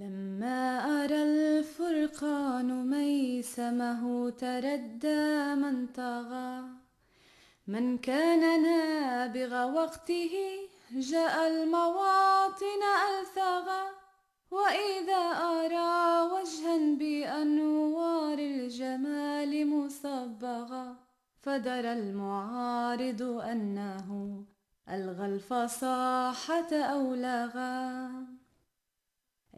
لما أرى الفرقان ميسمه تردى من طغى. من كان نابغ وقته جاء المواطن ألثغى. وإذا أرى وجها بأنوار الجمال مصبغا فدرى المعارض أنه ألغى الفصاحة أولغا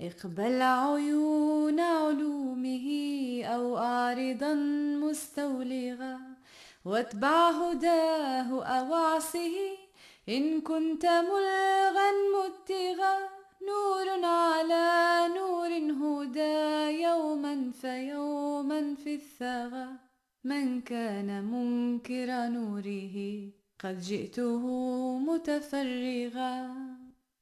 اقبل عيون علومه أو أعرضا مستولغا واتبع هداه أو عصه إن كنت ملغا متغا نور على نور هدى يوما فيوما في الثغى من كان منكر نوره قد جئته متفرغا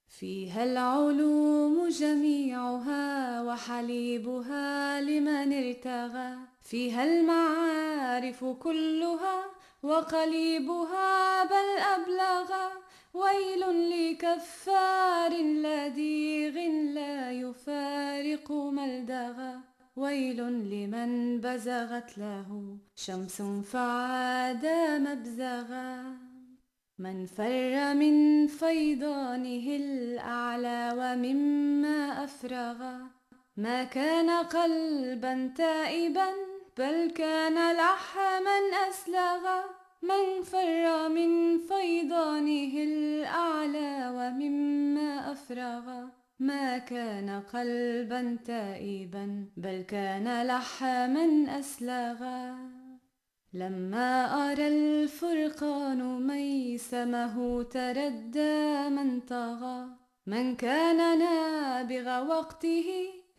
فيها العلوم جميعها وحليبها لمن ارتغى. فيها المعارف كلها وقليبها بل أبلغا. ويل لكفار لديغ لا يفارق ملدغا ويل لمن بزغت له شمس فعاد مبزغا. من فر من فيضانه الأعلى ومما أفرغ. ما كان قلبا تائبا، بل كان لحما أسلغا من فر من فيضانه الأعلى ومما أفرغ. ما كان قلبا تائبا، بل كان لحما أسلغا لما أرى الفرقان ميسمه تردى من طغى. من كان نابغ وقته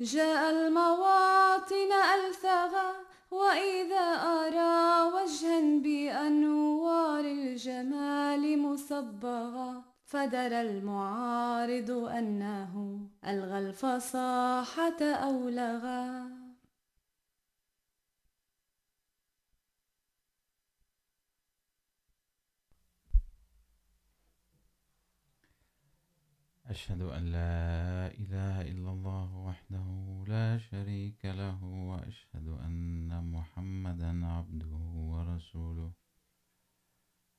جاء المواطن ألثغا وإذا أرى وجها بأنوار الجمال مصبغا فدرى المعارض أنه ألغى الفصاحة أولغا أشهد أن لا إله إلا الله وحده لا شريك له وأشهد أن محمدا عبده ورسوله.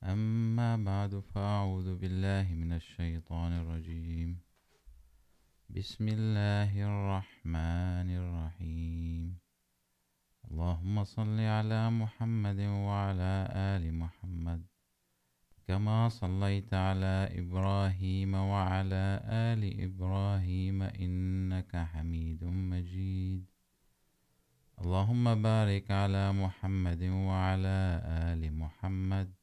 أما بعد، فأعوذ بالله من الشيطان الرجيم. بسم الله الرحمن الرحيم. اللهم صل على محمد وعلى آل محمد. كما صليت على إبراهيم وعلى آل إبراهيم إنك حميد مجيد. اللهم بارك على محمد وعلى آل محمد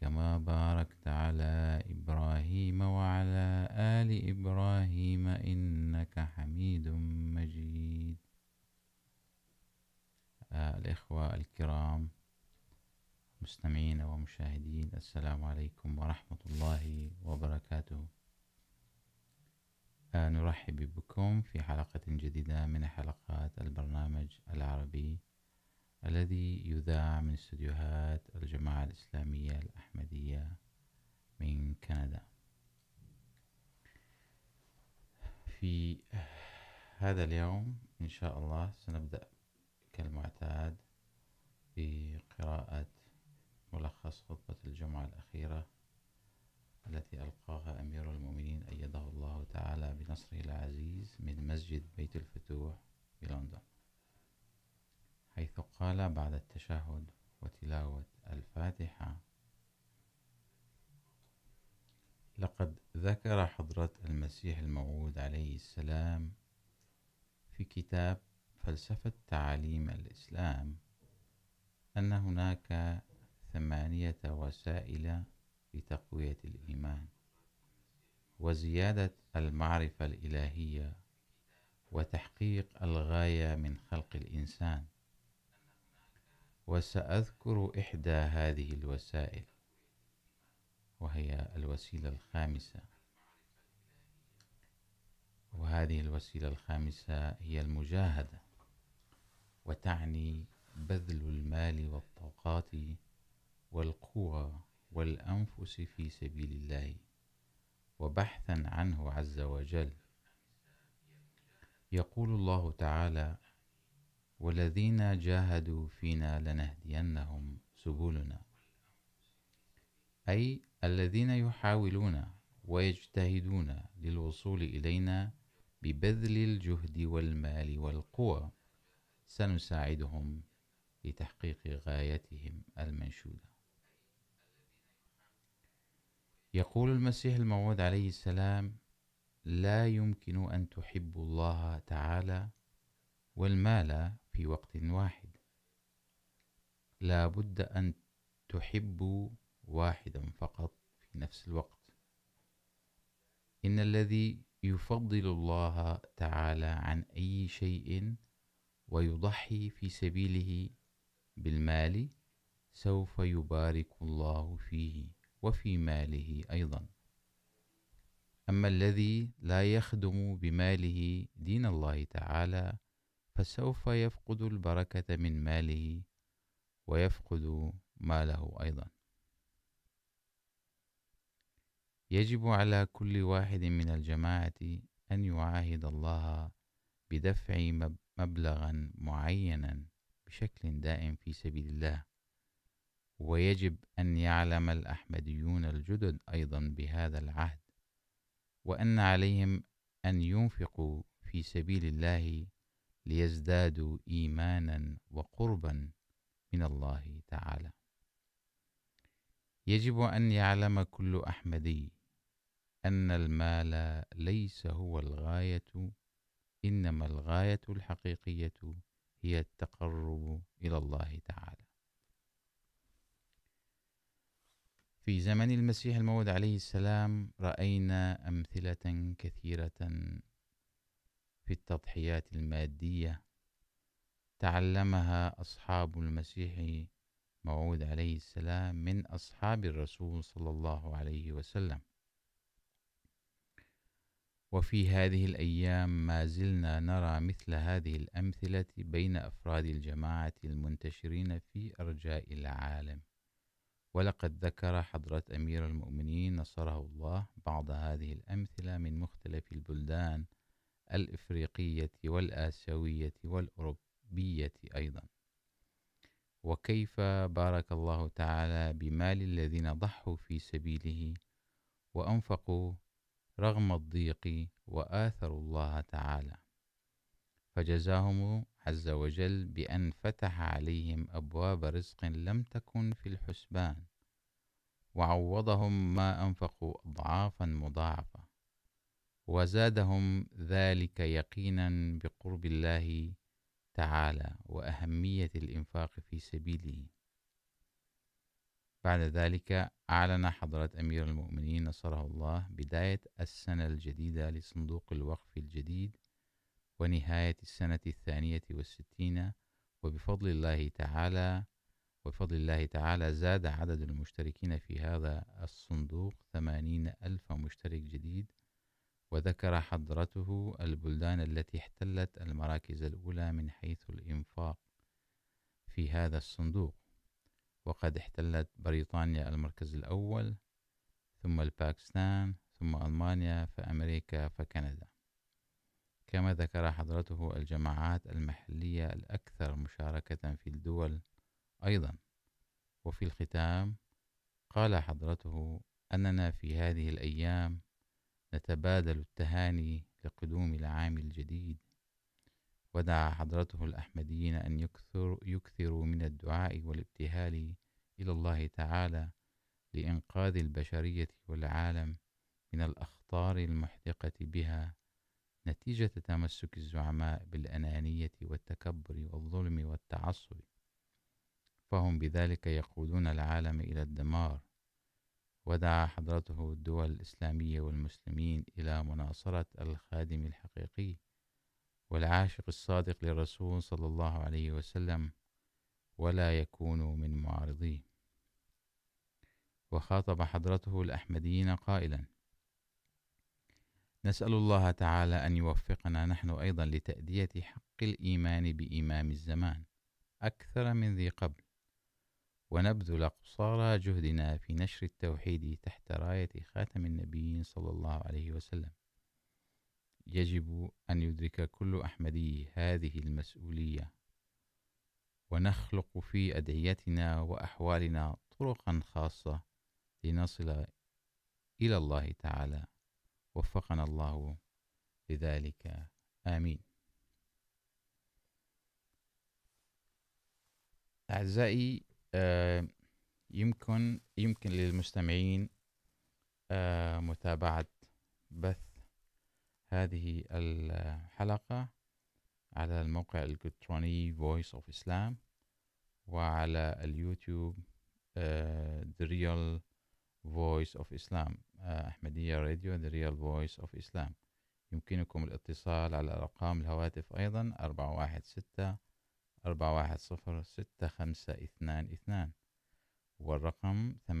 كما باركت على إبراهيم وعلى آل إبراهيم إنك حميد مجيد. الإخوة الكرام مستمعين ومشاهدين، السلام عليكم ورحمة الله وبركاته. نرحب بكم في حلقة جديدة من حلقات البرنامج العربي الذي يذاع من استديوهات الجماعة الإسلامية الأحمدية من كندا. في هذا اليوم إن شاء الله سنبدأ كالمعتاد بقراءة ملخص خطبة الجمعة الأخيرة التي ألقاها أمير المؤمنين أيده الله تعالى بنصره العزيز من مسجد بيت الفتوح بلندن حيث قال بعد التشهد وتلاوة الفاتحة لقد ذكر حضرة المسيح الموعود عليه السلام في كتاب فلسفة تعاليم الإسلام أن هناك ثمانية وسائل لتقوية الإيمان، وزيادة المعرفة الإلهية وتحقيق الغاية من خلق الإنسان. وسأذكر إحدى هذه الوسائل، وهي الوسيلة الخامسة. وهذه الوسيلة الخامسة هي المجاهدة، وتعني بذل المال والطاقات والقوى والأنفس في سبيل الله وبحثا عنه عز وجل. يقول الله تعالى والذين جاهدوا فينا لنهدينهم سبلنا. أي الذين يحاولون ويجتهدون للوصول إلينا ببذل الجهد والمال والقوى سنساعدهم لتحقيق غايتهم المنشودة. يقول المسيح الموعود عليه السلام، لا يمكن أن تحبوا الله تعالى والمال في وقت واحد. لا بد أن تحبوا واحدا فقط في نفس الوقت. إن الذي يفضل الله تعالى عن أي شيء ويضحي في سبيله بالمال سوف يبارك الله فيه. وفي ماله أيضا. أما الذي لا يخدم بماله دين الله تعالى، فسوف يفقد البركة من ماله ويفقد ماله أيضا. يجب على كل واحد من الجماعة أن يعاهد الله بدفع مبلغا معينا بشكل دائم في سبيل الله. ويجب أن يعلم الأحمديون الجدد أيضا بهذا العهد، وأن عليهم أن ينفقوا في سبيل الله ليزدادوا إيمانا وقربا من الله تعالى. يجب أن يعلم كل أحمدي أن المال ليس هو الغاية، إنما الغاية الحقيقية هي التقرب إلى الله تعالى. في زمن المسيح الموعود عليه السلام رأينا أمثلة كثيرة في التضحيات المادية تعلمها أصحاب المسيح موعود عليه السلام من أصحاب الرسول صلى الله عليه وسلم. وفي هذه الأيام ما زلنا نرى مثل هذه الأمثلة بين أفراد الجماعة المنتشرين في أرجاء العالم. ولقد ذكر حضرة أمير المؤمنين نصره الله بعض هذه الأمثلة من مختلف البلدان الإفريقية والآسيوية والأوروبية أيضا. وكيف بارك الله تعالى بمال الذين ضحوا في سبيله وأنفقوا رغم الضيق وآثروا الله تعالى. فجزاهم عز وجل بأن فتح عليهم أبواب رزق لم تكن في الحسبان، وعوضهم ما أنفقوا أضعافا مضاعفة، وزادهم ذلك يقينا بقرب الله تعالى وأهمية الإنفاق في سبيله. بعد ذلك أعلن حضرة أمير المؤمنين نصره الله بداية السنة الجديدة لصندوق الوقف الجديد ونهاية السنة الثانية والستين، وبفضل الله تعالى، وبفضل الله تعالى زاد عدد المشتركين في هذا الصندوق ثمانين ألف مشترك جديد، وذكر حضرته البلدان التي احتلت المراكز الأولى من حيث الإنفاق في هذا الصندوق، وقد احتلت بريطانيا المركز الأول، ثم الباكستان، ثم ألمانيا، فأمريكا، فكندا. كما ذكر حضرته الجماعات المحلية الأكثر مشاركة في الدول أيضا. وفي الختام، قال حضرته أننا في هذه الأيام نتبادل التهاني لقدوم العام الجديد. ودعا حضرته الأحمديين أن يكثر، يكثروا من الدعاء والابتهال إلى الله تعالى لإنقاذ البشرية والعالم من الأخطار المحدقة بها نتيجة تمسك الزعماء بالأنانية والتكبر والظلم والتعصب. فهم بذلك يقودون العالم إلى الدمار. ودعا حضرته الدول الإسلامية والمسلمين إلى مناصرة الخادم الحقيقي والعاشق الصادق للرسول صلى الله عليه وسلم ولا يكونوا من معارضيه. وخاطب حضرته الأحمديين قائلا نسأل الله تعالى أن يوفقنا نحن أيضا لتأدية حق الإيمان بإمام الزمان أكثر من ذي قبل، ونبذل قصارى جهدنا في نشر التوحيد تحت راية خاتم النبيين صلى الله عليه وسلم. يجب أن يدرك كل أحمدي هذه المسؤولية، ونخلق في أدعيتنا وأحوالنا طرقا خاصة لنصل إلى الله تعالى. وفقنا الله لذلك. آمين. أعزائي يمكن يمكن للمستمعين متابعة بث هذه الحلقة على الموقع الإلكتروني Voice of Islam وعلى اليوتيوب The Real Voice of Islam. Ahmadiyya radio, The Real Voice of Islam. يمكنكم الاتصال على أرقام الهواتف أيضا 416-410-6522 والرقم 855-410-6522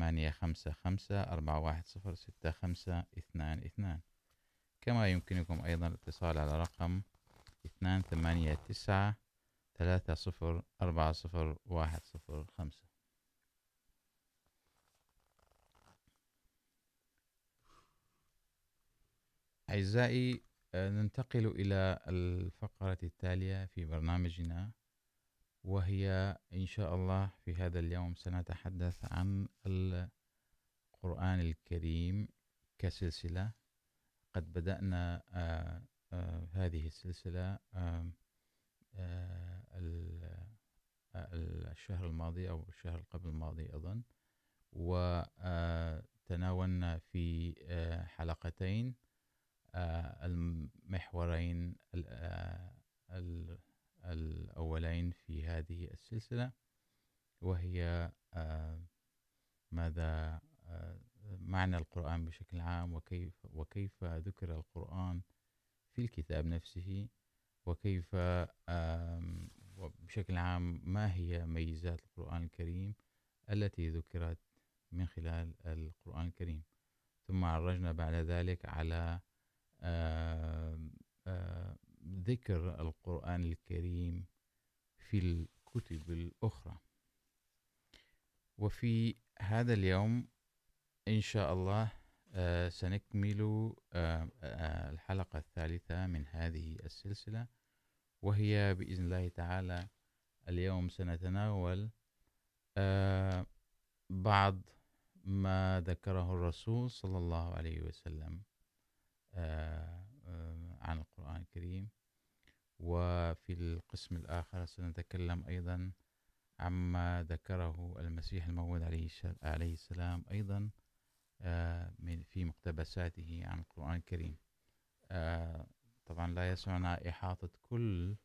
كما يمكنكم أيضا الاتصال على رقم 289 3040105 أعزائي ننتقل إلى الفقرة التالية في برنامجنا، وهي إن شاء الله في هذا اليوم سنتحدث عن القرآن الكريم كسلسلة. قد بدأنا آآ آآ هذه السلسلة آآ الشهر الماضي أو الشهر قبل الماضي أظن وتناولنا في حلقتين. المحورين الأولين في هذه السلسلة، وهي ماذا معنى القرآن بشكل عام، وكيف وكيف ذكر القرآن في الكتاب نفسه، وكيف بشكل عام، ما هي ميزات القرآن الكريم التي ذكرت من خلال القرآن الكريم. ثم عرجنا بعد ذلك على ذكر القرآن الكريم في الكتب الأخرى وفي هذا اليوم إن شاء الله سنكمل الحلقة الثالثة من هذه السلسلة وهي بإذن الله تعالى اليوم سنتناول بعض ما ذكره الرسول صلى الله عليه وسلم. عن القرآن الكريم. وفي القسم الآخر سنتكلم أيضا عما ذكره المسيح الموعود عليه السلام أيضا من، في مقتبساته عن القرآن الكريم. طبعا لا يسعنا إحاطة كل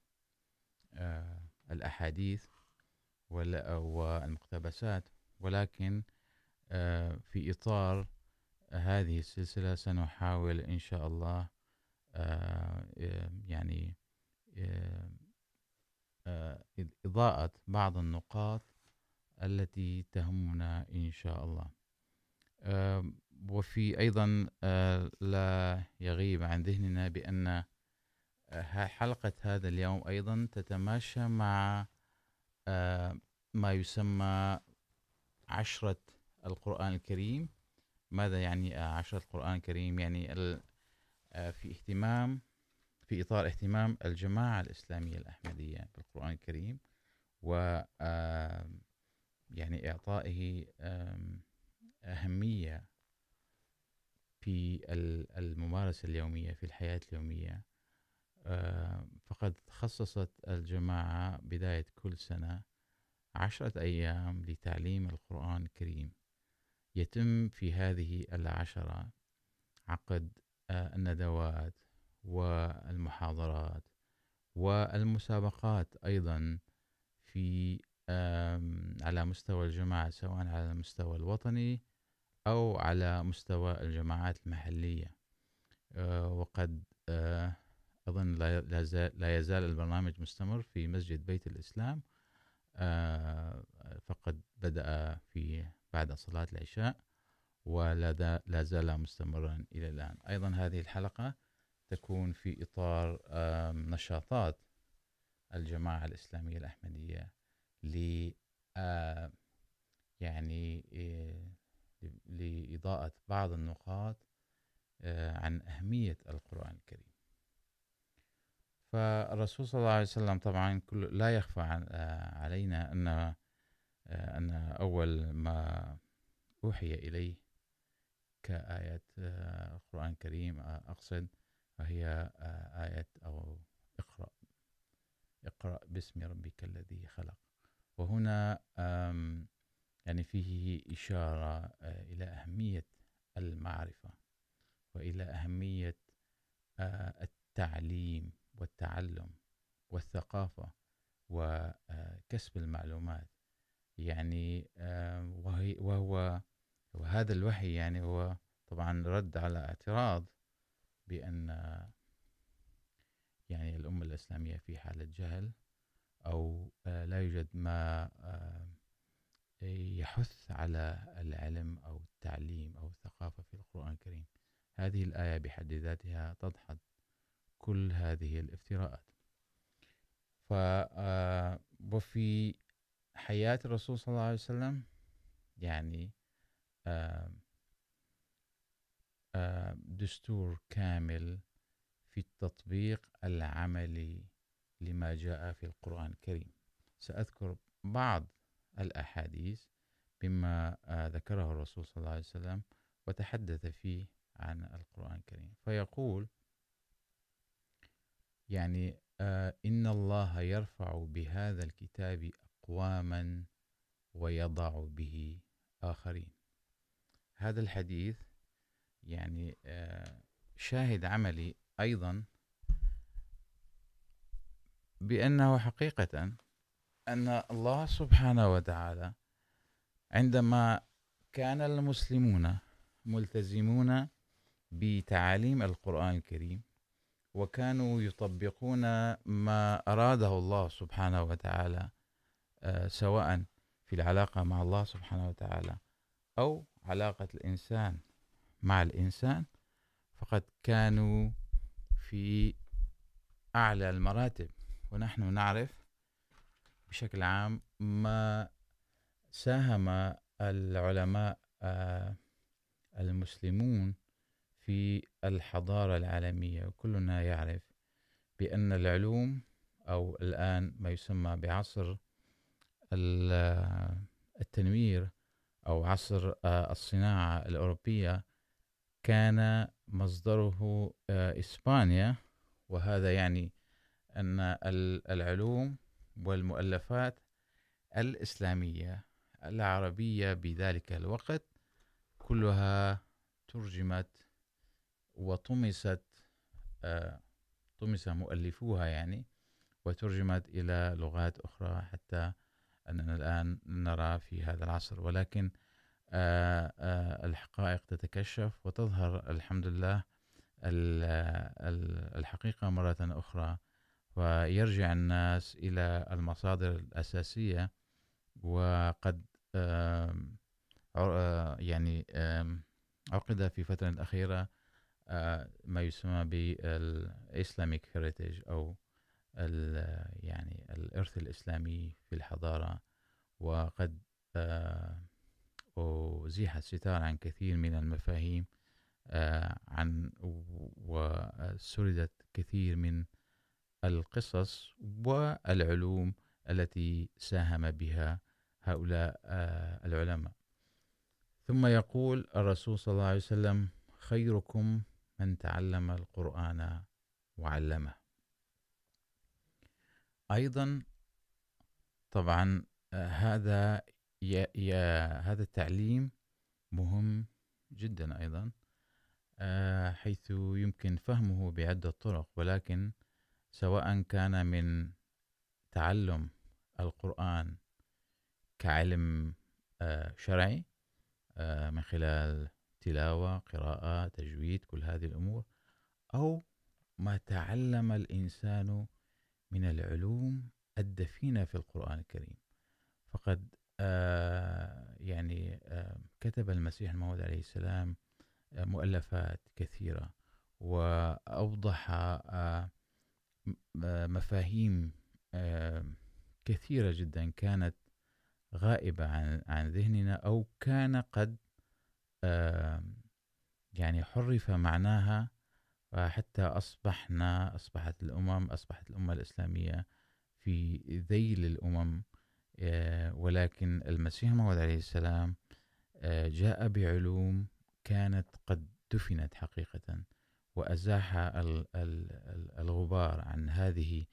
الأحاديث والمقتبسات، ولكن في إطار هذه السلسلة سنحاول إن شاء الله يعني إضاءة بعض النقاط التي تهمنا إن شاء الله. وفي أيضا لا يغيب عن ذهننا بأن حلقة هذا اليوم أيضا تتماشى مع ما يسمى عشرة القرآن الكريم. ماذا يعني عشرة القرآن الكريم؟ يعني في اهتمام، في إطار اهتمام الجماعة الإسلامية الأحمدية بالقرآن الكريم و يعني إعطائه أهمية في الممارسة اليومية، في الحياة اليومية. فقد خصصت الجماعة بداية كل سنة عشرة أيام لتعليم القرآن الكريم. يتم في هذه العشرة عقد الندوات والمحاضرات والمسابقات أيضا في على مستوى الجماعة، سواء على المستوى الوطني أو على مستوى الجماعات المحلية. وقد أظن لا يزال البرنامج مستمر في مسجد بيت الإسلام. فقد بدأ في بعد صلاة العشاء، ولا زال مستمرا إلى الآن. أيضا هذه الحلقة تكون في إطار نشاطات الجماعة الإسلامية الأحمدية ل يعني لإضاءة بعض النقاط عن أهمية القرآن الكريم. فالرسول صلى الله عليه وسلم طبعا كل، لا يخفى علينا أن أن أول ما أوحي إليه كآيات القرآن الكريم أقصد وهي آية أو اقرأ اقرأ باسم ربك الذي خلق. وهنا يعني فيه إشارة إلى أهمية المعرفة وإلى أهمية التعليم والتعلم والثقافة وكسب المعلومات. يعني وهو وهذا الوحي يعني هو طبعا رد على اعتراض بأن، يعني الأمة الإسلامية في حالة جهل أو لا يوجد ما يحث على العلم أو التعليم أو الثقافة في القرآن الكريم. هذه الآية بحد ذاتها تدحض كل هذه الافتراءات. ف وفي حياة الرسول صلى الله عليه وسلم، يعني دستور كامل في التطبيق العملي لما جاء في القرآن الكريم. سأذكر بعض الأحاديث بما ذكره الرسول صلى الله عليه وسلم وتحدث فيه عن القرآن الكريم. فيقول، يعني إن الله يرفع بهذا الكتاب أقواما ويضع به آخرين. هذا الحديث يعني شاهد عملي أيضا بأنه حقيقة أن الله سبحانه وتعالى عندما كان المسلمون ملتزمون بتعاليم القرآن الكريم وكانوا يطبقون ما أراده الله سبحانه وتعالى سواء في العلاقة مع الله سبحانه وتعالى أو علاقة الإنسان مع الإنسان، فقد كانوا في أعلى المراتب. ونحن نعرف بشكل عام ما ساهم العلماء المسلمون في الحضارة العالمية. وكلنا يعرف بأن العلوم أو الآن ما يسمى بعصر التنوير أو عصر الصناعة الأوروبية كان مصدره إسبانيا، وهذا يعني أن العلوم والمؤلفات الإسلامية العربية بذلك الوقت كلها ترجمت وطمست طمس مؤلفوها يعني، وترجمت إلى لغات أخرى حتى أننا الآن نرى في هذا العصر، ولكن الحقائق تتكشف وتظهر الحمد لله الحقيقة مرة أخرى. ويرجع الناس إلى المصادر الأساسية وقد يعني عقد في فترة الأخيرة ما يسمى بالإسلاميك هيريتج أو يعني الإرث الإسلامي في الحضارة، وقد أزيح الستار عن كثير من المفاهيم عن، وسردت كثير من القصص والعلوم التي ساهم بها هؤلاء العلماء. ثم يقول الرسول صلى الله عليه وسلم، خيركم من تعلم القرآن وعلمه. أيضا طبعا هذا يا يا هذا التعليم مهم جدا أيضا حيث يمكن فهمه بعدة طرق، ولكن سواء كان من تعلم القرآن كعلم شرعي من خلال تلاوة، قراءة، تجويد، كل هذه الأمور، أو ما تعلم الإنسان من العلوم الدفينة في القرآن الكريم. فقد يعني كتب المسيح الموعود عليه السلام مؤلفات كثيرة، وأوضح مفاهيم كثيرة جدا كانت غائبة عن عن ذهننا، أو كان قد يعني حرف معناها حتى أصبحنا، أصبحت الأمم، أصبحت الأمة الإسلامية في ذيل الأمم ولكن المسيح موعود عليه السلام جاء بعلوم كانت قد دفنت حقيقة، وأزاح الغبار عن هذه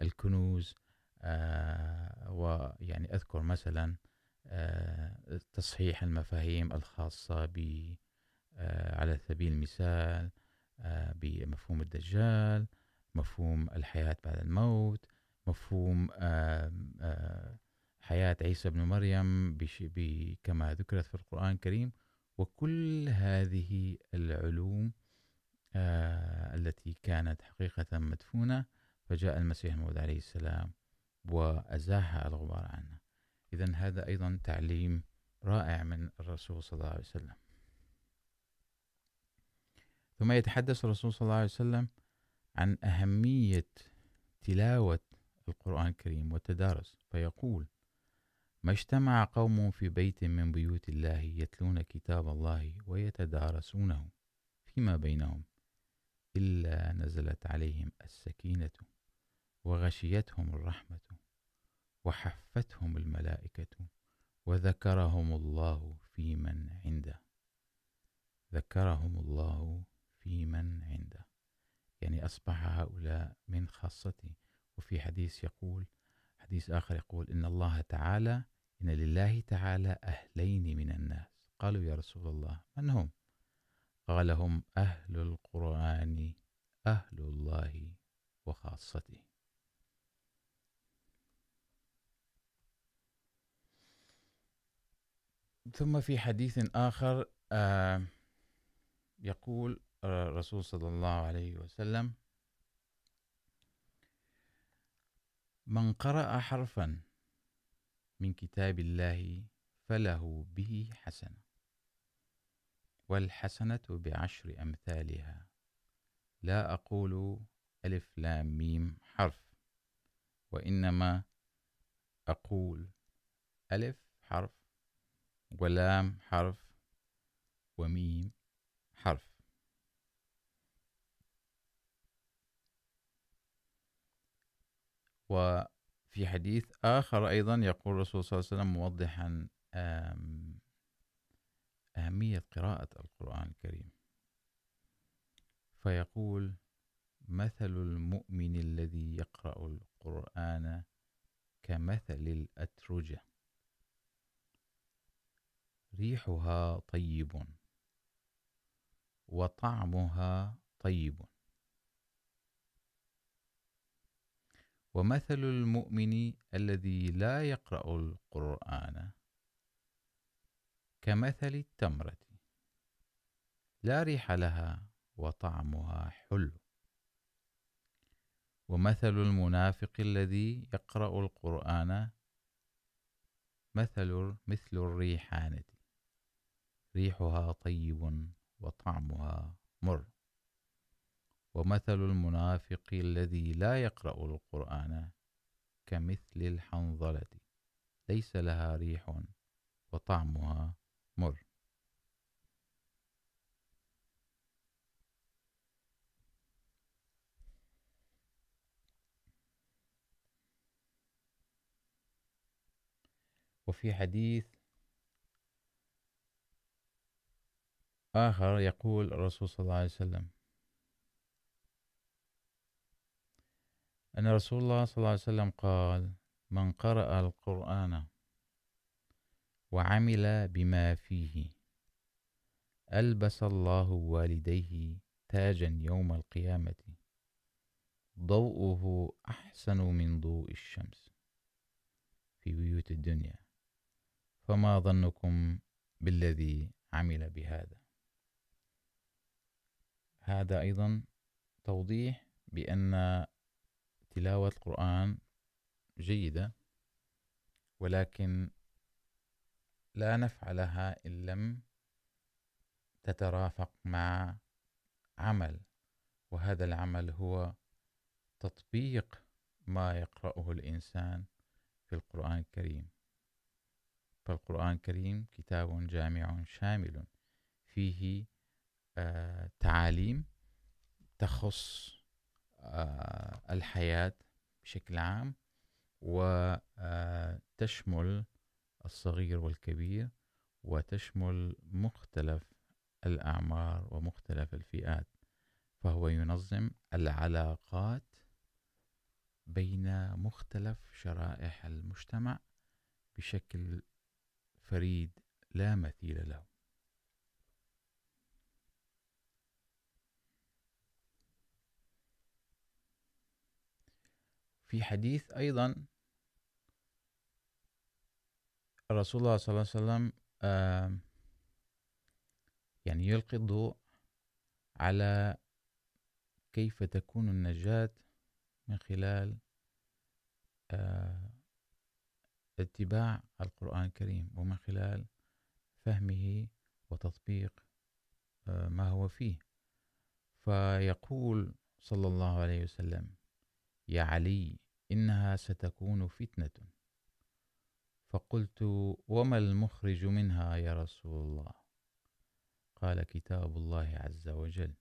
الكنوز ويعني أذكر مثلا تصحيح المفاهيم الخاصة ب على سبيل المثال بمفهوم الدجال، مفهوم الحياة بعد الموت، مفهوم حياة عيسى بن مريم كما ذكرت في القرآن الكريم. وكل هذه العلوم التي كانت حقيقة مدفونة، فجاء المسيح الموعود عليه السلام وأزاح الغبار عنه. إذن هذا أيضا تعليم رائع من الرسول صلى الله عليه وسلم. ثم يتحدث الرسول صلى الله عليه وسلم عن أهمية تلاوة القرآن الكريم والتدارس، فيقول ما اجتمع قوم في بيت من بيوت الله يتلون كتاب الله ويتدارسونه فيما بينهم، إلا نزلت عليهم السكينة وغشيتهم الرحمة وحفتهم الملائكة وذكرهم الله في من عنده. ذكرهم الله في من عنده يعني أصبح هؤلاء من خاصته وفي حديث يقول، حديث آخر يقول، إن الله تعالى، إن لله تعالى أهلين من الناس. قالوا يا رسول الله، من هم؟ قال، هم أهل القرآن، أهل الله وخاصته. ثم في حديث آخر، آه، يقول الرسول صلى الله عليه وسلم من قرأ حرفا من كتاب الله فله به حسنة والحسنة بعشر أمثالها لا أقول ألف لام ميم حرف وإنما أقول ألف حرف ولام حرف وميم حرف وفي حديث آخر أيضا يقول الرسول صلى الله عليه وسلم موضحا أهمية قراءة القرآن الكريم. فيقول مثل المؤمن الذي يقرأ القرآن كمثل الأترجة. ريحها طيب وطعمها طيب. ومثل المؤمن الذي لا يقرأ القرآن كمثل التمرة. لا ريح لها وطعمها حلو. ومثل المنافق الذي يقرأ القرآن مثل مثل الريحانة. ريحها طيب وطعمها مر. ومثل المنافق الذي لا يقرأ القرآن كمثل الحنظلة. ليس لها ريح وطعمها مر. وفي حديث آخر يقول الرسول صلى الله عليه وسلم أن رسول الله صلى الله عليه وسلم قال، من قرأ القرآن وعمل بما فيه، ألبس الله والديه تاجا يوم القيامة، ضوءه أحسن من ضوء الشمس في بيوت الدنيا، فما ظنكم بالذي عمل بهذا؟ هذا أيضا توضيح بأن تلاوة القرآن جيدة، ولكن لا نفع لها إن لم تترافق مع عمل، وهذا العمل هو تطبيق ما يقرأه الإنسان في القرآن الكريم. فالقرآن الكريم كتاب جامع شامل فيه تعاليم تخص الحياة بشكل عام وتشمل الصغير والكبير وتشمل مختلف الأعمار ومختلف الفئات، فهو ينظم العلاقات بين مختلف شرائح المجتمع بشكل فريد لا مثيل له. في حديث أيضا رسول الله صلى الله عليه وسلم يعني يلقي الضوء على كيف تكون النجاة من خلال اتباع القرآن الكريم ومن خلال فهمه وتطبيق ما هو فيه. فيقول صلى الله عليه وسلم يا علي إنها ستكون فتنة. فقلت وما المخرج منها يا رسول الله؟ قال كتاب الله عز وجل.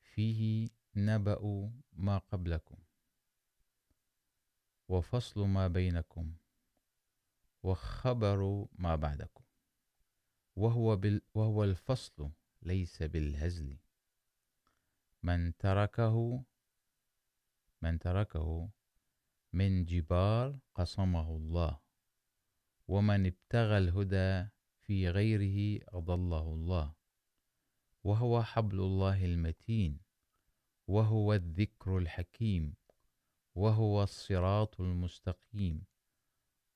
فيه نبأ ما قبلكم وفصل ما بينكم وخبر ما بعدكم. وهو, بال وهو الفصل ليس بالهزل. من تركه من تركه من جبار قصمه الله، ومن ابتغى الهدى في غيره أضله الله، وهو حبل الله المتين، وهو الذكر الحكيم، وهو الصراط المستقيم،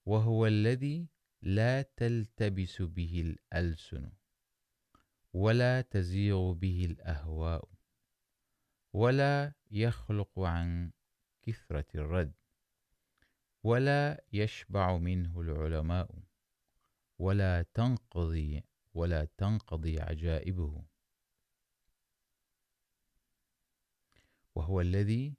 وهو الذي لا تلتبس به الألسن، ولا تزيغ به الأهواء. ولا يخلق عن كثرة الرد، ولا يشبع منه العلماء، ولا تنقضي ولا تنقضي عجائبه. وهو الذي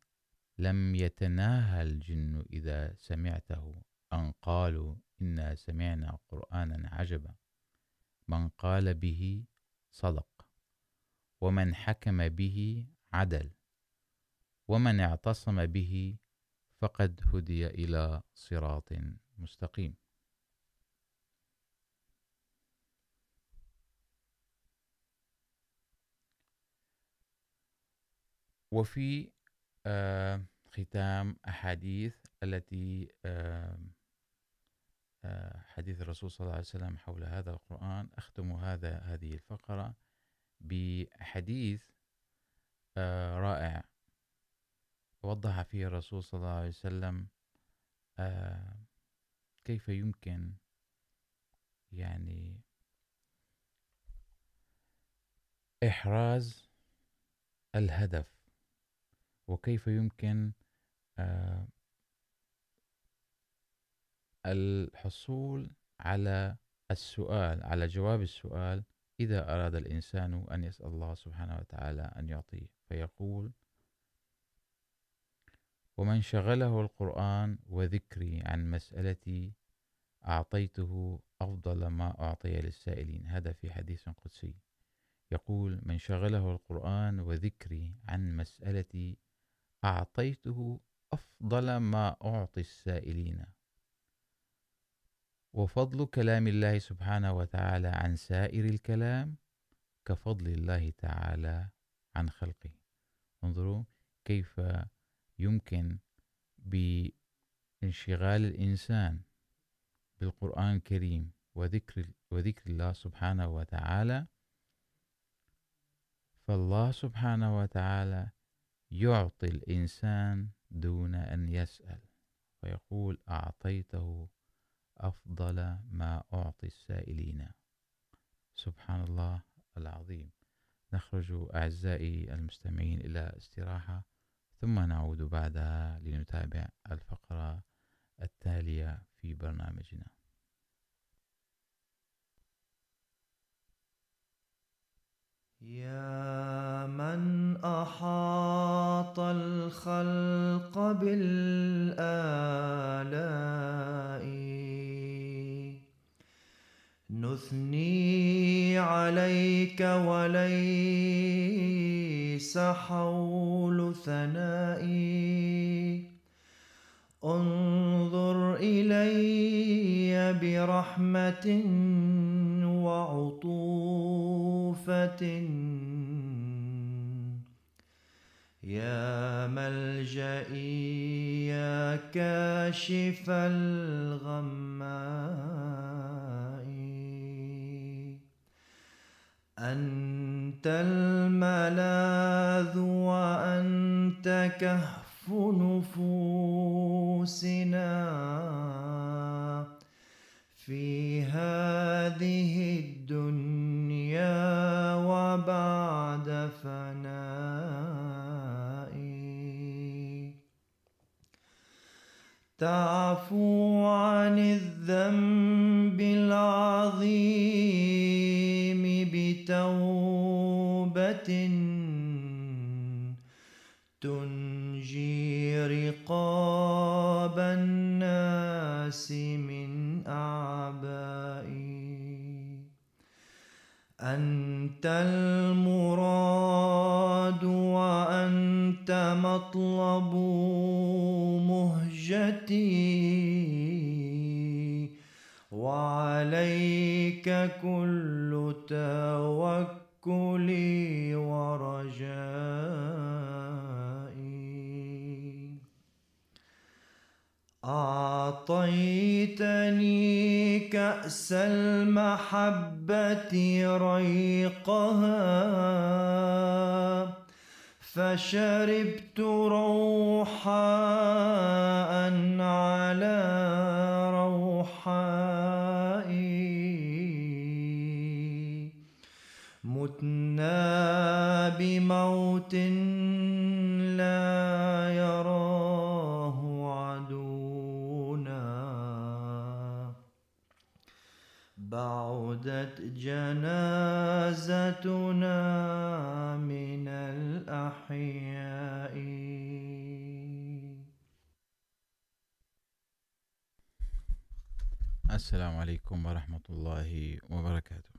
لم يتناهى الجن إذا سمعته، أن قالوا إنا سمعنا قرآنا عجبا. من قال به صدق، ومن حكم به عدل. ومن اعتصم به فقد هدي إلى صراط مستقيم. وفي ختام أحاديث التي حديث الرسول صلى الله عليه وسلم حول هذا القرآن. أختم هذا، هذه الفقرة بحديث رائع. وضح فيه الرسول صلى الله عليه وسلم كيف يمكن يعني إحراز الهدف، وكيف يمكن الحصول على السؤال، على جواب السؤال إذا أراد الإنسان أن يسأل الله سبحانه وتعالى أن يعطيه، فيقول ومن شغله القرآن وذكري عن مسألتي أعطيته أفضل ما أعطي للسائلين. هذا في حديث قدسي. يقول من شغله القرآن وذكري عن مسألتي أعطيته أفضل ما أعطي السائلين. وفضل كلام الله سبحانه وتعالى عن سائر الكلام كفضل الله تعالى عن خلقه. انظروا كيف يمكن بانشغال الإنسان بالقرآن الكريم وذكر, وذكر الله سبحانه وتعالى فالله سبحانه وتعالى يعطي الإنسان دون أن يسأل ويقول أعطيته أفضل ما أعطي السائلين. سبحان الله العظيم. نخرج أعزائي المستمعين إلى استراحة، ثم نعود بعدها لنتابع الفقرة التالية في برنامجنا. يا من أحاط الخلق بالآلاء نثني عليك وليس حول ثنائي. انظر إلي برحمة وعطوفة. يا ملجئي يا كاشف الغماء أنت الملاذ وأنت كهف نفوسنا. في هذه الدنيا وبعد فنائي. تعفو عن الذنب العظيم. الناس من أعبائي أنت المراد وأنت مطلب مهجتي. وعليك كل توكلي ورجائي أعطيتني كأس المحبة ريقها فشربت روحاء على روحائي. متنا بموت لا بعدت جنازتنا من الأحياء. السلام عليكم ورحمة الله وبركاته.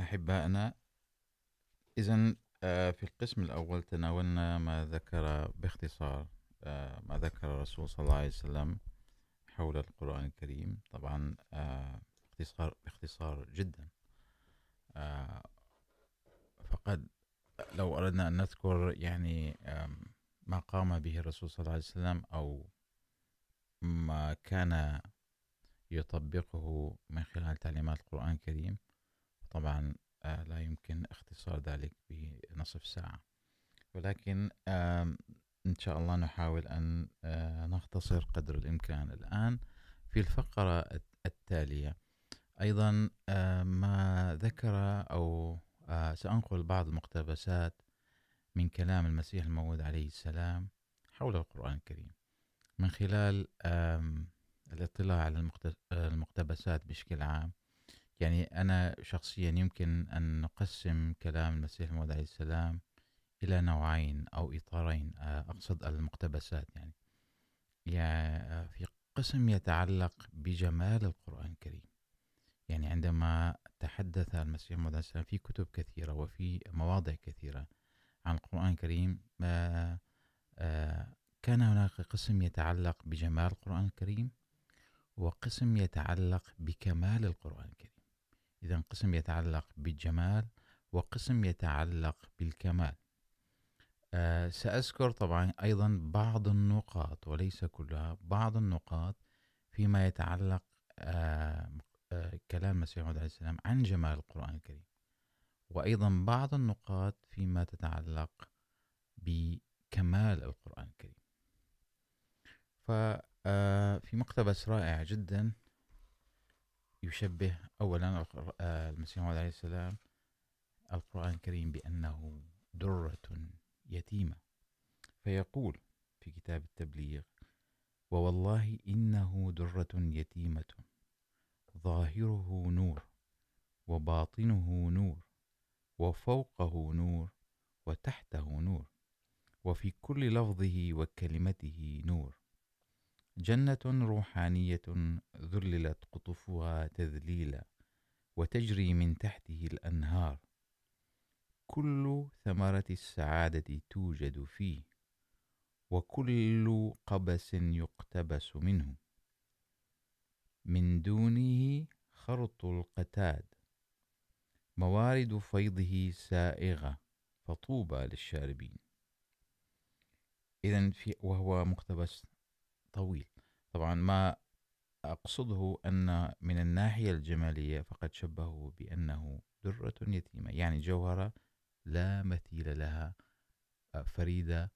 أحبائنا إذن في القسم الأول تناولنا ما ذكر باختصار ما ذكر الرسول صلى الله عليه وسلم حول القرآن الكريم. طبعا باختصار باختصار جدا. فقد لو أردنا أن نذكر يعني ما قام به الرسول صلى الله عليه وسلم أو ما كان يطبقه من خلال تعليمات القرآن الكريم، طبعا لا يمكن اختصار ذلك بنصف ساعة. ولكن إن شاء الله نحاول أن نختصر قدر الإمكان الآن في الفقرة التالية. أيضا ما ذكر أو سأنقل بعض المقتبسات من كلام المسيح الموعود عليه السلام حول القرآن الكريم. من خلال الاطلاع على المقتبسات بشكل عام، يعني أنا شخصيا يمكن أن نقسم كلام المسيح الموعود عليه السلام إلى نوعين أو إطارين أقصد المقتبسات يعني. يعني في قسم يتعلق بجمال القرآن الكريم. يعني عندما تحدث المسيح الموعود عليه السلام في كتب كثيرة وفي مواضع كثيرة عن القرآن الكريم كان هناك قسم يتعلق بجمال القرآن الكريم وقسم يتعلق بكمال القرآن الكريم. إذا قسم يتعلق بالجمال وقسم يتعلق بالكمال. سأذكر طبعا أيضا بعض النقاط وليس كلها، بعض النقاط فيما يتعلق أه أه كلام المسيح عليه السلام عن جمال القرآن الكريم. وأيضا بعض النقاط فيما تتعلق بكمال القرآن الكريم. ففي مقتبس رائع جدا يشبه أولا المسيح عليه السلام القرآن الكريم بأنه درة يتيمة. فيقول في كتاب التبليغ ووالله إنه درة يتيمة. ظاهره نور، وباطنه نور، وفوقه نور، وتحته نور، وفي كل لفظه وكلمته نور. جنة روحانية ذللت قطفها تذليلا، وتجري من تحته الأنهار. كل ثمرة السعادة توجد فيه، وكل قبس يقتبس منه. من دونه خرط القتاد. موارد فيضه سائغة، فطوبى للشاربين. إذن في، وهو مقتبس طويل. طبعا ما أقصده أن من الناحية الجمالية فقد شبهه بأنه درة يتيمة، يعني جوهرة لا مثيل لها فريدة،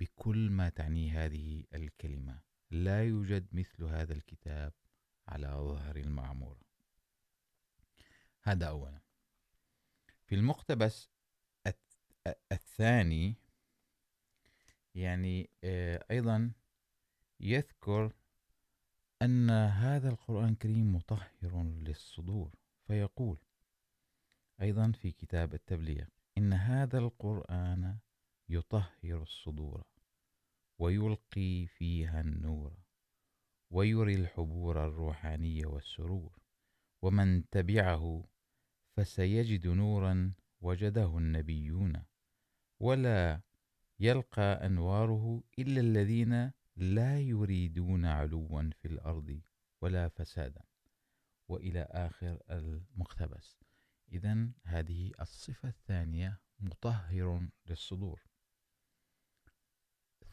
بكل ما تعني هذه الكلمة. لا يوجد مثل هذا الكتاب على ظهر المعمورة. هذا أولا. في المقتبس الثاني، يعني أيضا يذكر أن هذا القرآن الكريم مطهر للصدور، فيقول أيضا في كتاب التبليغ إن هذا القرآن يطهر الصدور ويلقي فيها النور ويري الحبور الروحانية والسرور ومن تبعه فسيجد نورا وجده النبيون ولا يلقى أنواره إلا الذين لا يريدون علوا في الأرض ولا فسادا وإلى آخر المقتبس. إذن هذه الصفة الثانية مطهر للصدور.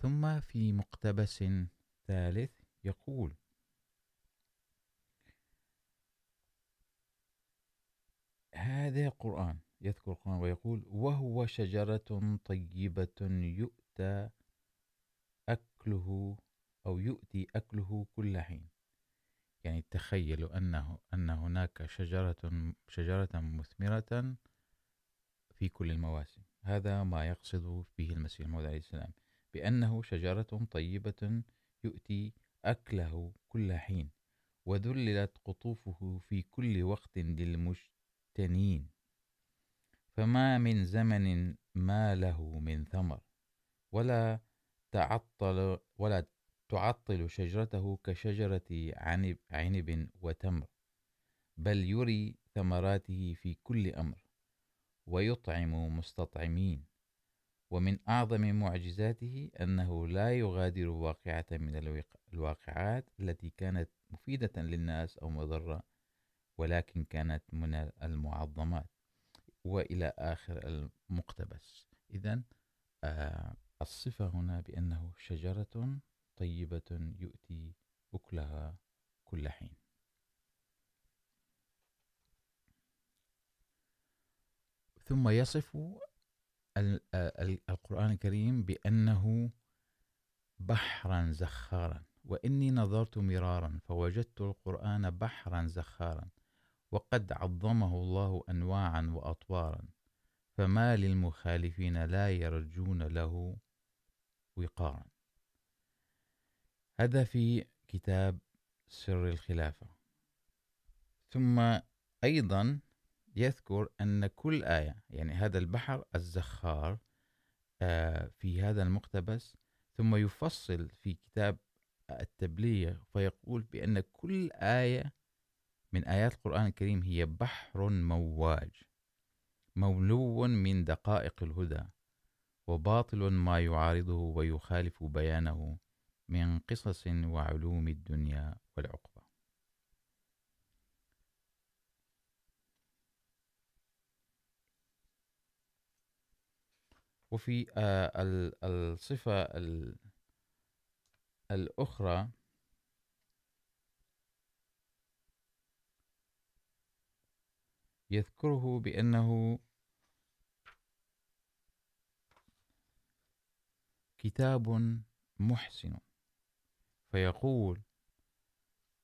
ثم في مقتبس ثالث يقول هذا قرآن يذكر القرآن ويقول وهو شجرة طيبة يؤتى أكله أو يؤتي أكله كل حين. يعني تخيلوا أنه، أن هناك شجرة شجرة مثمرة في كل المواسم. هذا ما يقصد به المسيح الموعود عليه السلام بأنه شجرة طيبة يؤتي أكله كل حين وذللت قطوفه في كل وقت للمجتنين. فما من زمن ما له من ثمر ولا تعطل، ولا تعطل شجرته كشجرة عنب, عنب وتمر بل يري ثمراته في كل أمر ويطعم مستطعمين ومن أعظم معجزاته أنه لا يغادر واقعة من الواقعات التي كانت مفيدة للناس أو مضرة ولكن كانت من المعظمات وإلى آخر المقتبس. إذن الصفة هنا بأنه شجرة طيبة يؤتي أكلها كل حين. ثم يصف القرآن الكريم بأنه بحرا زخارا وإني نظرت مرارا فوجدت القرآن بحرا زخارا وقد عظمه الله أنواعا وأطوارا، فما للمخالفين لا يرجون له وقارا. هذا في كتاب سر الخلافة. ثم أيضا يذكر أن كل آية، يعني هذا البحر الزخار في هذا المقتبس، ثم يفصل في كتاب التبليغ فيقول بأن كل آية من آيات القرآن الكريم هي بحر مواج مملو من دقائق الهدى، وباطل ما يعارضه ويخالف بيانه. من قصص وعلوم الدنيا والعقبة وفي الصفة الأخرى يذكره بأنه كتاب محسن. فيقول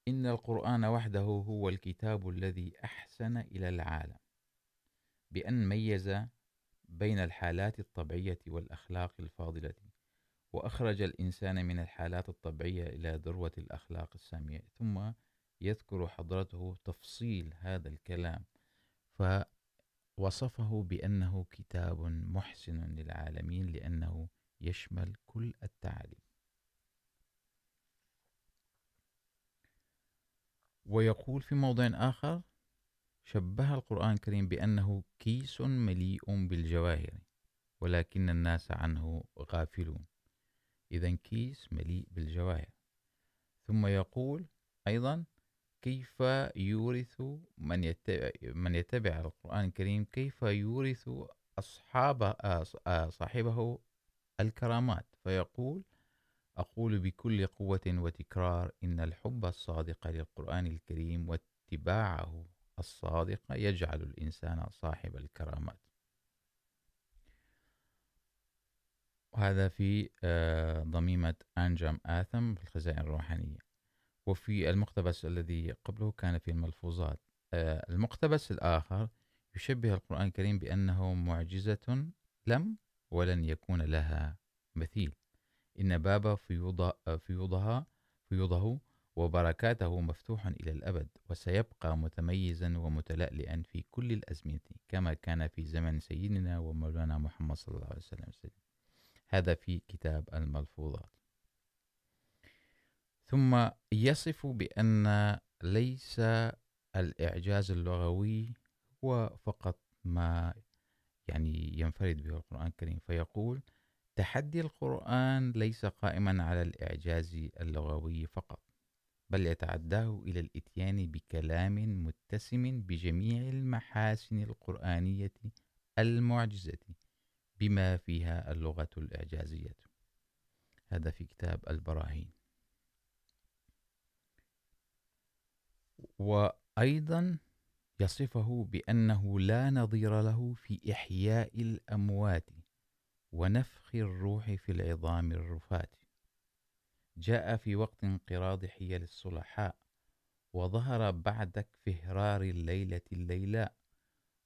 إن القرآن وحده هو الكتاب الذي أحسن إلى العالم، بأن ميز بين الحالات الطبيعية والأخلاق الفاضلة، وأخرج الإنسان من الحالات الطبيعية إلى ذروة الأخلاق السامية، ثم يذكر حضرته تفصيل هذا الكلام، فوصفه بأنه كتاب محسن للعالمين لأنه يشمل كل التعاليم. ويقول في موضع آخر شبه القرآن الكريم بأنه كيس مليء بالجواهر ولكن الناس عنه غافلون. إذن كيس مليء بالجواهر. ثم يقول أيضا كيف يورث من يتبع, من يتبع القرآن الكريم؟ كيف يورث أصحاب صاحبه الكرامات؟ فيقول أقول بكل قوة وتكرار إن الحب الصادق للقرآن الكريم واتباعه الصادقة يجعل الإنسان صاحب الكرامات. وهذا في ضميمة أنجم آثم في الخزائن الروحانية. وفي المقتبس الذي قبله كان في الملفوظات. المقتبس الآخر يشبه القرآن الكريم بأنه معجزة لم ولن يكون لها مثيل. إن باب فيوضها فيوضه وبركاته مفتوحا إلى الأبد، وسيبقى متميزا ومتلألئا في كل الأزمنة، كما كان في زمن سيدنا ومولانا محمد صلى الله عليه وسلم. هذا في كتاب الملفوظات. ثم يصف بأن ليس الإعجاز اللغوي هو فقط ما يعني ينفرد به القرآن الكريم، فيقول تحدي القرآن ليس قائما على الإعجاز اللغوي فقط، بل يتعداه إلى الإتيان بكلام متسم بجميع المحاسن القرآنية المعجزة بما فيها اللغة الإعجازية. هذا في كتاب البراهين. وأيضا يصفه بأنه لا نظير له في إحياء الأموات ونفخ الروح في العظام الرفات. جاء في وقت انقراض حيل الصلحاء، وظهر بعد فهرار الليلة الليلاء،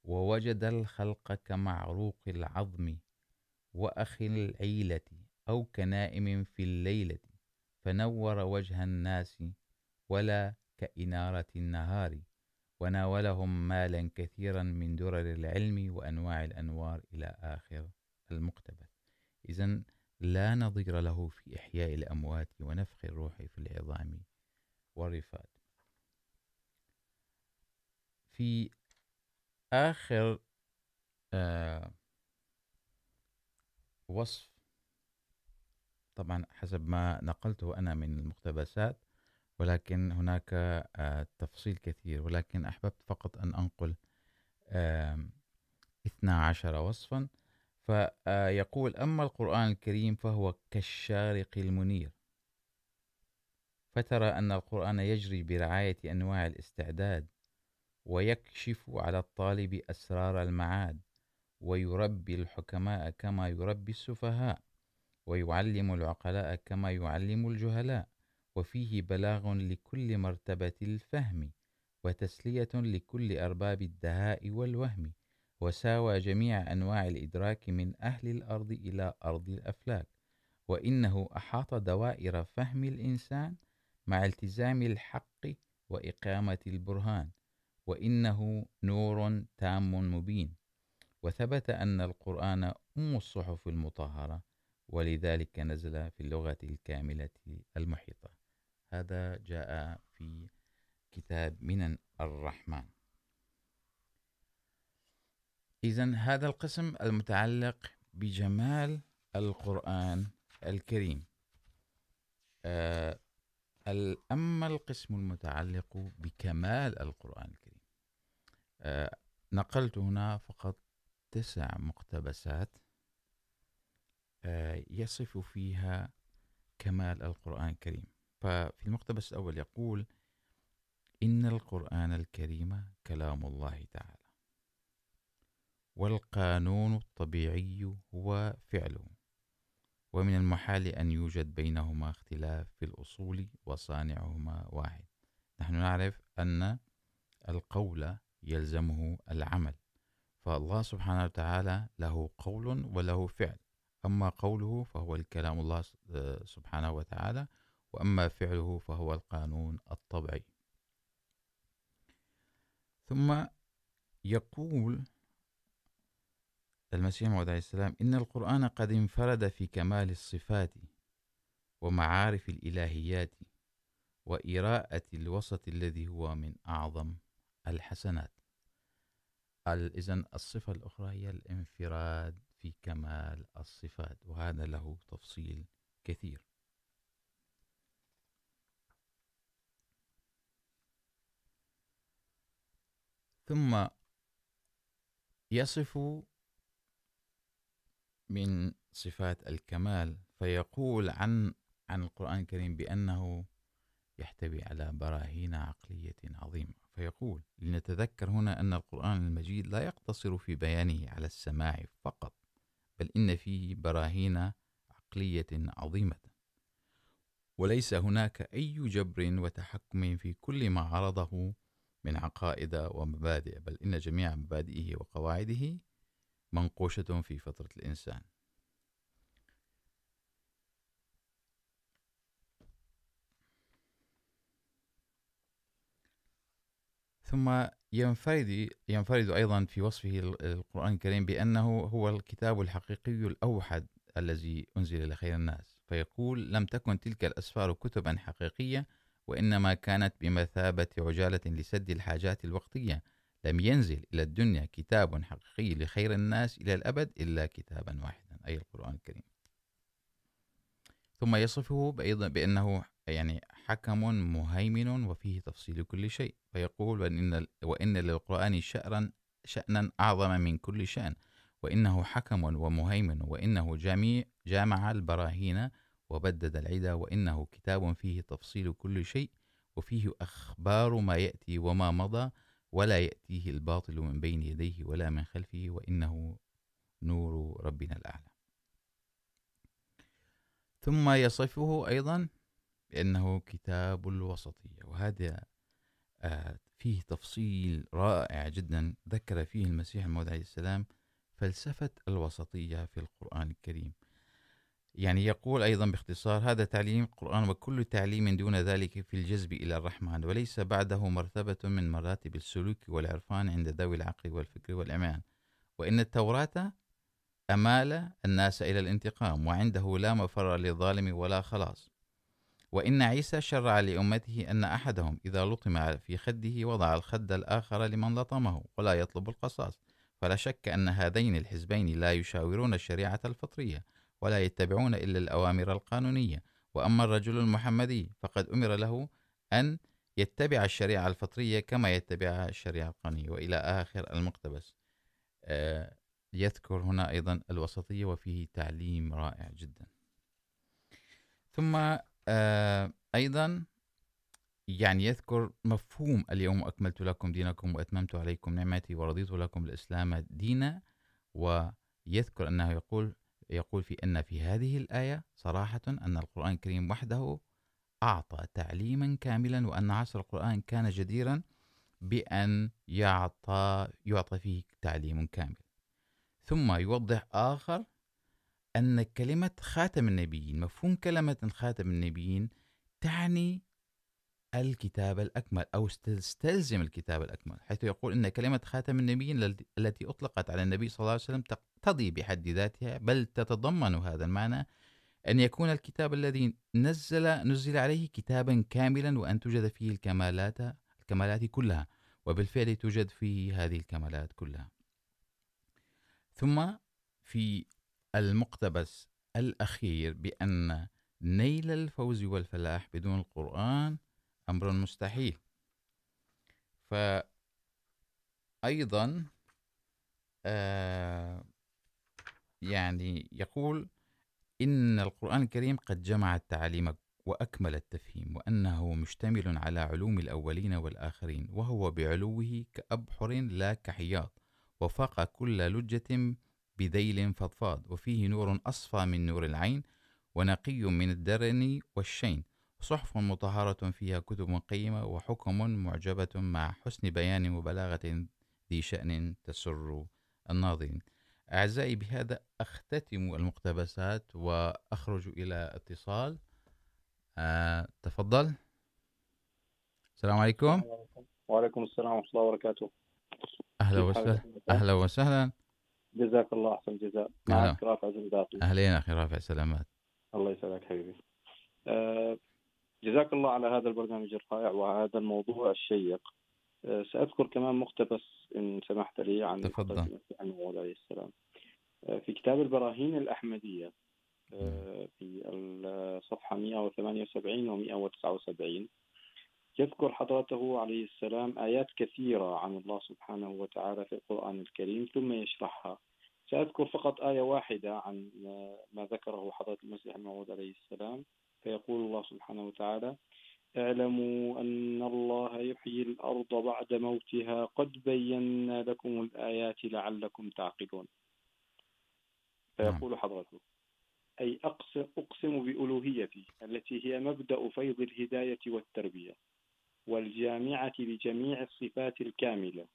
ووجد الخلق كمعروق العظم وأخ العيلة أو كنائم في الليلة، فنور وجه الناس ولا كإنارة النهار، وناولهم مالا كثيرا من درر العلم وأنواع الأنوار إلى آخر المقتبس. إذن لا نظير له في إحياء الأموات ونفخ الروح في العظام والرفات. في آخر، آه، وصف، طبعا حسب ما نقلته أنا من المقتبسات، ولكن هناك، آه، تفصيل كثير، ولكن أحببت فقط أن أنقل آه 12 وصفا. فيقول، أما القرآن الكريم فهو كالشارق المنير. فترى أن القرآن يجري برعاية أنواع الاستعداد ويكشف على الطالب أسرار المعاد ويربي الحكماء كما يربي السفهاء ويعلم العقلاء كما يعلم الجهلاء وفيه بلاغ لكل مرتبة الفهم وتسلية لكل أرباب الدهاء والوهم. وساوى جميع أنواع الإدراك من أهل الأرض إلى أرض الأفلاك، وإنه أحاط دوائر فهم الإنسان مع التزام الحق وإقامة البرهان، وإنه نور تام مبين. وثبت أن القرآن أم الصحف المطهرة، ولذلك نزل في اللغة الكاملة المحيطة. هذا جاء في كتاب من الرحمن. إذن هذا القسم المتعلق بجمال القرآن الكريم. أما القسم المتعلق بكمال القرآن الكريم. نقلت هنا فقط تسع مقتبسات يصف فيها كمال القرآن الكريم. ففي المقتبس الأول يقول، إن القرآن الكريم كلام الله تعالى. والقانون الطبيعي هو فعله. ومن المحال أن يوجد بينهما اختلاف في الأصول وصانعهما واحد. نحن نعرف أن القول يلزمه العمل. فالله سبحانه وتعالى له قول وله فعل. أما قوله فهو الكلام الله سبحانه وتعالى، وأما فعله فهو القانون الطبيعي. ثم يقول المسيح موعود عليه السلام، إن القرآن قد انفرد في كمال الصفات ومعارف الإلهيات وإراءة الوسط الذي هو من أعظم الحسنات. إذن الصفة الأخرى هي الانفراد في كمال الصفات، وهذا له تفصيل كثير. ثم يصف من صفات الكمال، فيقول عن عن القرآن الكريم بأنه يحتوي على براهين عقلية عظيمة. فيقول لنتذكر هنا أن القرآن المجيد لا يقتصر في بيانه على السماع فقط، بل إن فيه براهين عقلية عظيمة. وليس هناك أي جبر وتحكم في كل ما عرضه من عقائد ومبادئ، بل إن جميع مبادئه وقواعده منقوشة في فطرة الإنسان. ثم ينفرد ينفرد أيضا في وصفه القرآن الكريم بأنه هو الكتاب الحقيقي الأوحد الذي أنزل لخير الناس. فيقول لم تكن تلك الأسفار كتبا حقيقية، وإنما كانت بمثابة عجالة لسد الحاجات الوقتية لم ينزل إلى الدنيا كتاب حقيقي لخير الناس إلى الأبد إلا كتابا واحدا أي القرآن الكريم. ثم يصفه أيضا بأنه يعني حكم مهيمن وفيه تفصيل كل شيء. فيقول وإن, وإن للقرآن شأرا شأنا أعظم من كل شأن. وإنه حكم ومهيمن وإنه جميع جامع البراهين وبدد العدا وإنه كتاب فيه تفصيل كل شيء وفيه أخبار ما يأتي وما مضى ولا يأتيه الباطل من بين يديه ولا من خلفه، وإنه نور ربنا الأعلى. ثم يصفه أيضا بأنه كتاب الوسطية وهذا فيه تفصيل رائع جدا ذكر فيه المسيح الموعود عليه السلام فلسفة الوسطية في القرآن الكريم. يعني يقول أيضا باختصار، هذا تعليم القرآن وكل تعليم دون ذلك في الجذب إلى الرحمن، وليس بعده مرتبة من مراتب السلوك والعرفان عند ذوي العقل والفكر والإيمان وإن التوراة أمال الناس إلى الانتقام، وعنده لا مفر للظالم ولا خلاص. وإن عيسى شرع لأمته أن أحدهم إذا لطم في خده وضع الخد الآخر لمن لطمه ولا يطلب القصاص. فلا شك أن هذين الحزبين لا يشاورون الشريعة الفطرية. ولا يتبعون إلا الأوامر القانونية. وأما الرجل المحمدي فقد أمر له أن يتبع الشريعة الفطرية كما يتبعها الشريعة القانونية. وإلى آخر المقتبس. يذكر هنا أيضا الوسطية وفيه تعليم رائع جدا. ثم أيضا يعني يذكر مفهوم اليوم أكملت لكم دينكم وأتممت عليكم نعمتي ورضيت لكم الإسلام دينا. ويذكر أنه يقول يقول في أن في هذه الآية صراحة أن القرآن الكريم وحده أعطى تعليما كاملا وأن عصر القرآن كان جديرا بأن يعطى يعطى فيه تعليم كامل. ثم يوضح آخر أن كلمة خاتم النبيين، مفهوم كلمة خاتم النبيين تعني الكتاب الأكمل، أو تستلزم الكتاب الأكمل، حيث يقول أن كلمة خاتم النبيين التي أطلقت على النبي صلى الله عليه وسلم تقتضي بحد ذاتها، بل تتضمن هذا المعنى أن يكون الكتاب الذي نزل نزل عليه كتابا كاملا، وأن توجد فيه الكمالات الكمالات كلها، وبالفعل توجد فيه هذه الكمالات كلها. ثم في المقتبس الأخير بأن نيل الفوز والفلاح بدون القرآن أمر مستحيل. فأيضا، آه، يعني يقول إن القرآن الكريم قد جمع التعاليم وأكمل التفهيم وأنه مشتمل على علوم الأولين والآخرين، وهو بعلوه كأبحر لا كحياط، وفاق كل لجة بذيل فضفاض، وفيه نور أصفى من نور العين ونقي من الدرن والشين. صحف مطهرة فيها كتب قيمة وحكم معجبة مع حسن بيان وبلاغة ذي شأن تسر الناظرين. أعزائي بهذا أختتم المقتبسات وأخرج إلى اتصال. آه، تفضل. السلام عليكم. وعليكم السلام ورحمة الله وبركاته. أهلا وسهلا. أهلا وسهلا. جزاك الله أحسن جزاء. معك رافع زنداقي. أهلين أخي رافع سلامات. الله يسعدك حبيبي. أه جزاك الله على هذا البرنامج الرائع وهذا الموضوع الشيق. سأذكر كمان مقتبس إن سمحت لي عن تفضل. عليه السلام. في كتاب البراهين الأحمدية في الصفحة 178 و 179 يذكر حضرته عليه السلام آيات كثيرة عن الله سبحانه وتعالى في القرآن الكريم ثم يشرحها. سأذكر فقط آية واحدة عن ما ذكره حضرة المسيح الموعود عليه السلام. فيقول الله سبحانه وتعالى اعلموا أن الله يحيي الأرض بعد موتها قد بينا لكم الآيات لعلكم تعقلون. فيقول حضرته أي أقسم بألوهيتي التي هي مبدأ فيض الهداية والتربية والجامعة لجميع الصفات الكاملة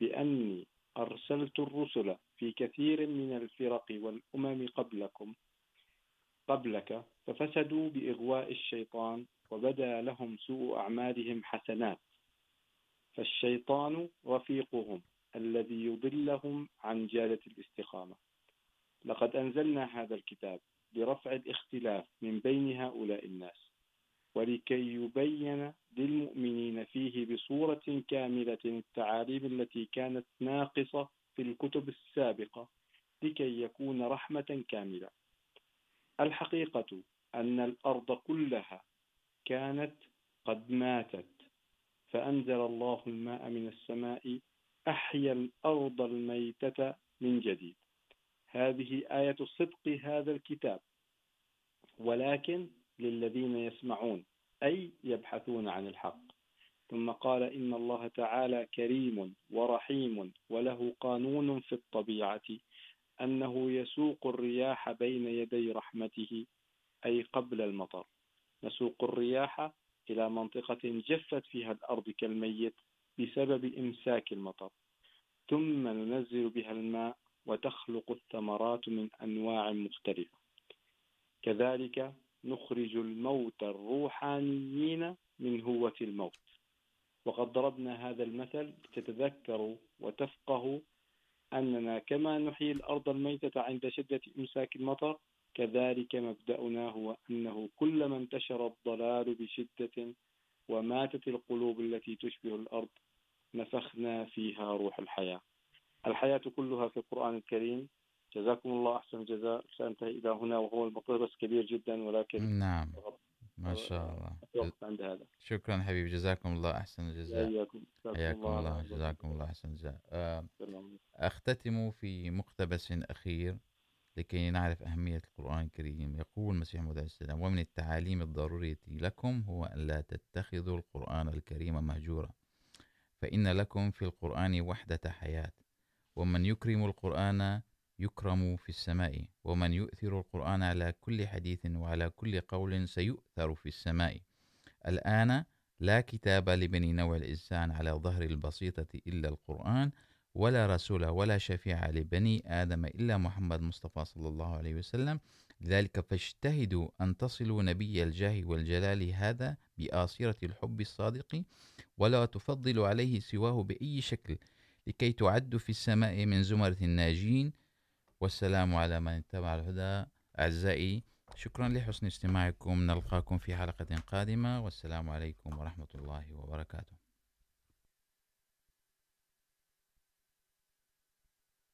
بأني أرسلت الرسل في كثير من الفرق والأمم قبلكم قبلك، ففسدوا بإغواء الشيطان وبدا لهم سوء أعمالهم حسنات. فالشيطان رفيقهم الذي يضلهم عن جادة الاستقامة. لقد أنزلنا هذا الكتاب برفع الاختلاف من بين هؤلاء الناس، ولكي يبين للمؤمنين فيه بصورة كاملة التعاليم التي كانت ناقصة في الكتب السابقة لكي يكون رحمة كاملة. الحقيقة أن الأرض كلها كانت قد ماتت، فأنزل الله الماء من السماء، أحيا الأرض الميتة من جديد. هذه آية صدق هذا الكتاب. ولكن للذين يسمعون، أي يبحثون عن الحق. ثم قال إن الله تعالى كريم ورحيم وله قانون في الطبيعة. أنه يسوق الرياح بين يدي رحمته، أي قبل المطر. نسوق الرياح إلى منطقة جفت فيها الأرض كالميت بسبب إمساك المطر. ثم ننزل بها الماء وتخلق الثمرات من أنواع مختلفة. كذلك نخرج الموت الروحانيين من هوة الموت. وقد ضربنا هذا المثل لتتذكروا وتفقهوا أننا فكما نحيي الأرض الميتة عند شدة إمساك المطر كذلك مبدأنا هو أنه كلما انتشر الضلال بشدة وماتت القلوب التي تشبه الأرض نفخنا فيها روح الحياة. الحياة كلها في القرآن الكريم. جزاكم الله أحسن الجزاء. سأنتهي إلى هنا وهو المقدس كبير جدا ولكن نعم. ما شاء الله عند هذا شكرا حبيبي جزاكم الله أحسن الجزاء حياكم الله الله جزاكم الله أحسن الجزاء أختتم في مقتبس أخير لكي نعرف أهمية القرآن الكريم. يقول المسيح موعود عليه السلام ومن التعاليم الضرورية لكم هو أن لا تتخذوا القرآن الكريم مهجورا فإن لكم في القرآن وحدة حياة ومن يكرم القرآن يكرم في السماء، ومن يؤثر القرآن على كل حديث وعلى كل قول سيؤثر في السماء. الآن لا كتاب لبني نوع الإنسان على ظهر البسيطة إلا القرآن، ولا رسول ولا شفيع لبني آدم إلا محمد مصطفى صلى الله عليه وسلم. لذلك فاجتهدوا أن تصلوا نبي الجاه والجلال هذا بآصرة الحب الصادق، ولا تفضلوا عليه سواه بأي شكل، لكي تعدوا في السماء من زمرة الناجين والسلام على من اتبع الهدى. أعزائي، شكرا لحسن استماعكم. نلقاكم في حلقة قادمة. والسلام عليكم ورحمة الله وبركاته.